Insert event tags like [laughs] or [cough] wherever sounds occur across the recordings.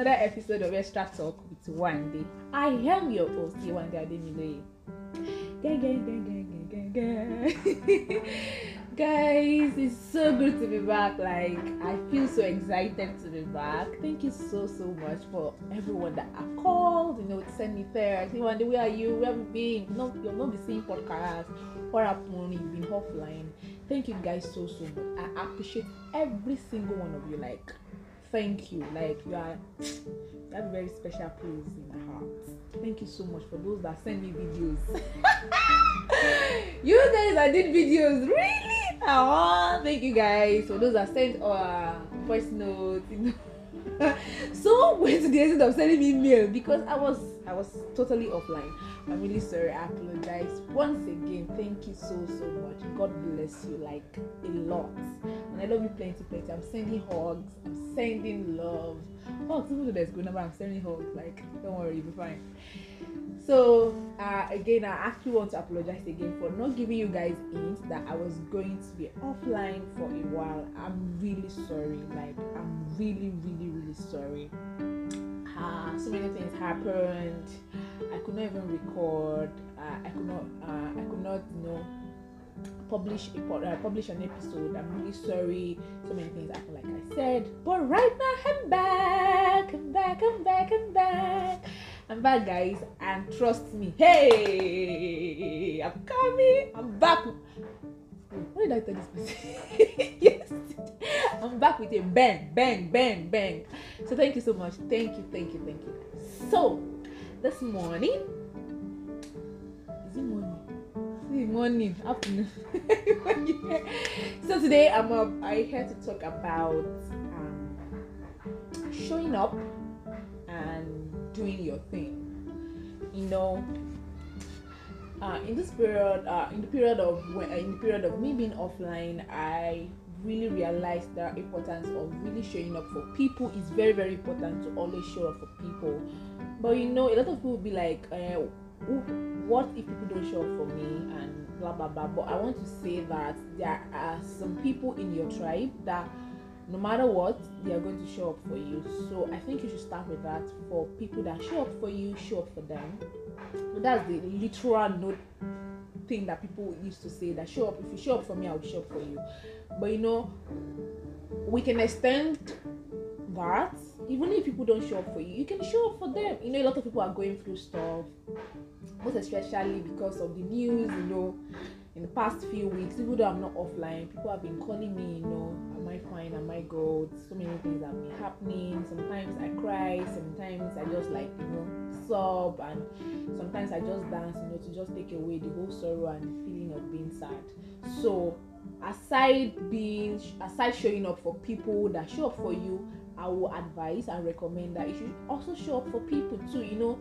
another episode of Extra Talk with Wande. I am your host, Wande gang. [laughs] Guys, it's so good to be back. Like, I feel so excited to be back. Thank you so, so much for everyone that I called, you know, send me there. Say, Wande, where are you? Where have you been? No, you've not been seeing podcast. What happened? You've been offline. Thank you guys so, so much. I appreciate every single one of you. Like, thank you. Like you are a very special place in my heart. Thank you so much for those that send me videos. [laughs] you guys that did videos, really? Oh, thank you guys for those that sent uh voice notes, you know. [laughs] so went to the extent of sending me mail because I was I was totally offline. I'm really sorry. I apologize once again. Thank you so so much. God bless you like a lot. And I love you plenty plenty. I'm sending hugs. I'm sending love. Even though there's good number. I'm sending hugs. Like don't worry, you'll be fine. So uh, again, I actually want to apologize again for not giving you guys hints that I was going to be offline for a while. I'm really sorry. Like I'm really, really, really sorry. Uh, so many things happened. I could not even record. Uh, I could not. Uh, I could not, you know, publish a uh, publish an episode. I'm really sorry. So many things happened, like I said. But right now, I'm back. I'm back. I'm back. I'm back. I'm back, guys, and trust me. Hey, I'm coming. I'm back. What did I tell this person? [laughs] yes, I'm back with a bang, bang, bang, bang. So thank you so much. Thank you, thank you, thank you. So this morning, is it morning? See, morning, afternoon. [laughs] so today I'm up. I here to talk about um, showing up and doing your thing. You know, uh, in this period, uh, in the period of when, uh, in the period of me being offline, I really realized the importance of really showing up for people is very very important to always show up for people. But you know, a lot of people will be like, uh, "What if people don't show up for me?" and blah blah blah. But I want to say that there are some people in your tribe that no matter what, they are going to show up for you. So I think you should start with that. For people that show up for you, show up for them. But that's the literal note thing that people used to say that show up. If you show up for me, I will show up for you. But you know, we can extend that. Even if people don't show up for you, you can show up for them. You know, a lot of people are going through stuff, most especially because of the news, you know past few weeks, even though I'm not offline, people have been calling me, you know, am I fine? Am I good? So many things have been happening. Sometimes I cry, sometimes I just like, you know, sob, and sometimes I just dance, you know, to just take away the whole sorrow and the feeling of being sad. So, aside being, aside showing up for people that show up for you, I will advise and recommend that you should also show up for people too, you know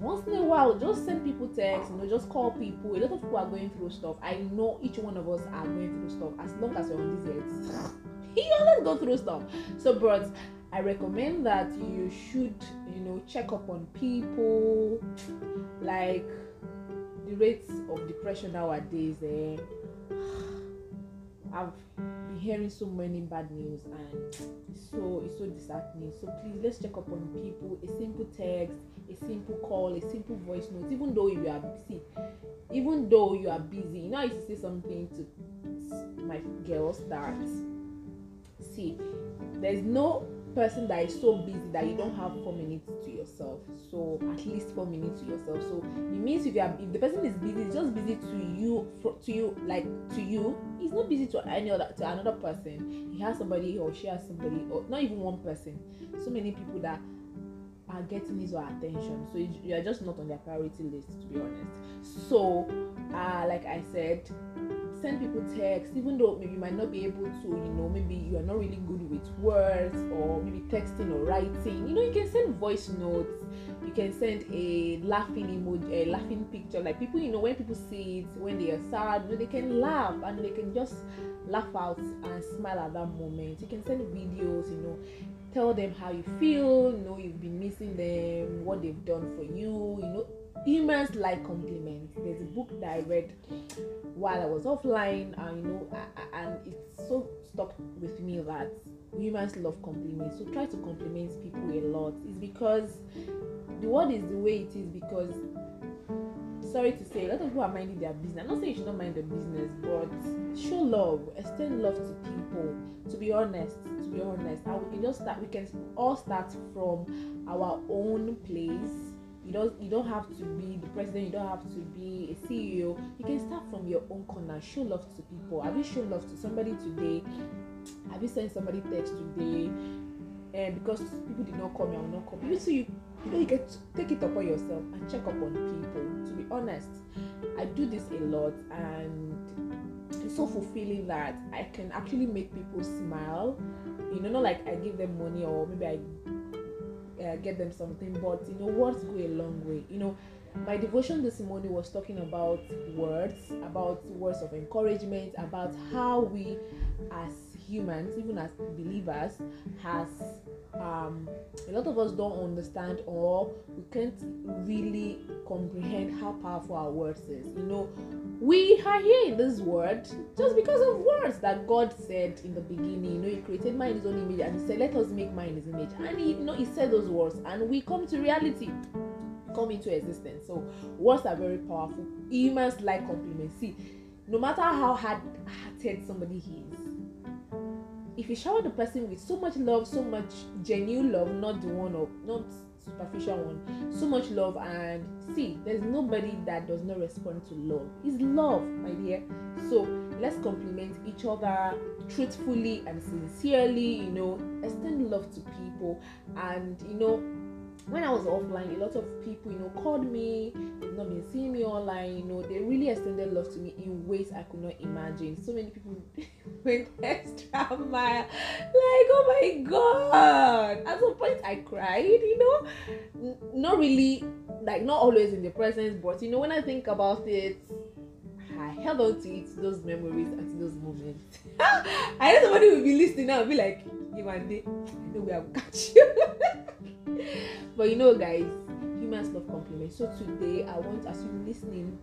once in a while just send people text you know just call people. A lot of people are going through stuff. I know each one of us are going through stuff as long as we're on this earth. [laughs] You always go through stuff. So but i recommend that you should you know check up on people. Like the rates of depression nowadays eh? [sighs] I've hearing so many bad news and it's so it's so disheartening so please let's check up on people a simple text a simple call, a simple voice note, even though you are busy, even though you are busy. You know, I used to say something to my girls that see, there's no person that is so busy that you don't have four minutes to yourself. So at least four minutes to yourself. So it means if you are if the person is busy, it's just busy to you to you like to you. He's not busy to any other to another person. He has somebody or she has somebody or not even one person. So many people that are getting his or attention. So you are just not on their priority list, to be honest. So, uh, like I said, send people text, even though maybe you might not be able to, you know, maybe you are not really good with words or maybe texting or writing. You know, you can send voice notes. You can send a laughing emoji, a laughing picture. Like people, you know, when people see it, when they are sad, they can laugh and they can just laugh out and smile at that moment. You can send videos, you know, tell them how you feel you know you've been missing them what they've done for you you know humans like compliments. There's a book that I read while I was offline, and you know, I, I, and it's so stuck with me that humans love compliments. So try to compliment people a lot. It's because the world is the way it is because sorry to say, a lot of people are minding their business. I'm not saying you should not mind the business, but show love, extend love to people. To be honest, to be honest, and we can just start. We can all start from our own place. You don't you don't have to be the president. You don't have to be a CEO. You can start from your own corner. Show love to people. Have you shown love to somebody today? Have you sent somebody text today? And because people did not come, I will not come. You see, you you know you take it upon yourself and check up on people to be honest i do this a lot and it's so fulfilling that i can actually make people smile you know not like i give them money or maybe i uh, get them something but you know words go a long way. You know my devotion this morning was talking about words about words of encouragement about how we as humans even as believers has um, a lot of us don't understand or we can't really comprehend how powerful our words is. You know, we are here in this world just because of words that God said in the beginning. You know, He created man in His own image and He said, "Let us make man in His image." And He, you know, He said those words, and we come to reality, come into existence. So words are very powerful. Humans like compliments. See, no matter how hard-hearted somebody is if you shower the person with so much love, so much genuine love, not the one of not superficial one, so much love, and see, there's nobody that does not respond to love. It's love, my dear. So let's compliment each other truthfully and sincerely, you know, extend love to people, and you know, when I was offline, a lot of people, you know, called me, they've not been seeing me online, you know, they really extended love to me in ways I could not imagine. So many people [laughs] went extra mile, like, oh my god. At some point I cried, you know. Not really like not always in the presence, but you know, when I think about it, I held on to it, those memories and those moments. [laughs] I know somebody will be listening now and be like, you one day, I know we have catch you. [laughs] but you know, guys, humans love compliments. So today, I want, as you're listening,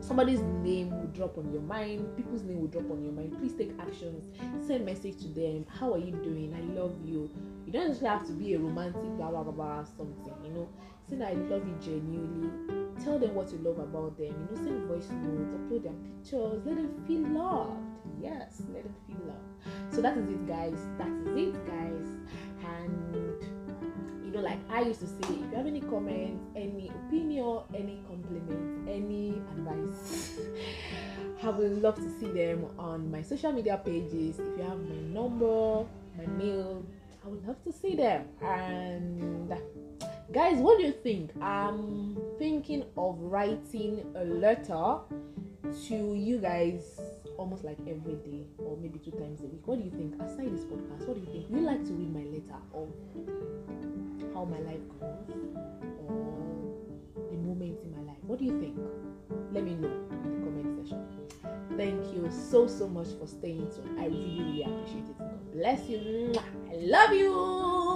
somebody's name will drop on your mind. People's name will drop on your mind. Please take actions. Send message to them. How are you doing? I love you. You don't just have to be a romantic blah blah blah, blah something. You know, say that I love you genuinely. Tell them what you love about them. You know, send voice notes, upload their pictures. Let them feel loved. Yes, let them feel loved. So that is it, guys. That is it, guys. And you know, like I used to say, if you have any comments, any opinion, any compliment, any advice, [laughs] I would love to see them on my social media pages. If you have my number, my mail, I would love to see them. And guys, what do you think? I'm thinking of writing a letter to you guys almost like every day or maybe two times a week. What do you think? Aside this podcast, what do you think? Would you like to read my letter or how my life goes or the moments in my life. What do you think? Let me know in the comment section. Thank you so so much for staying tuned. I really really appreciate it. God bless you. I love you.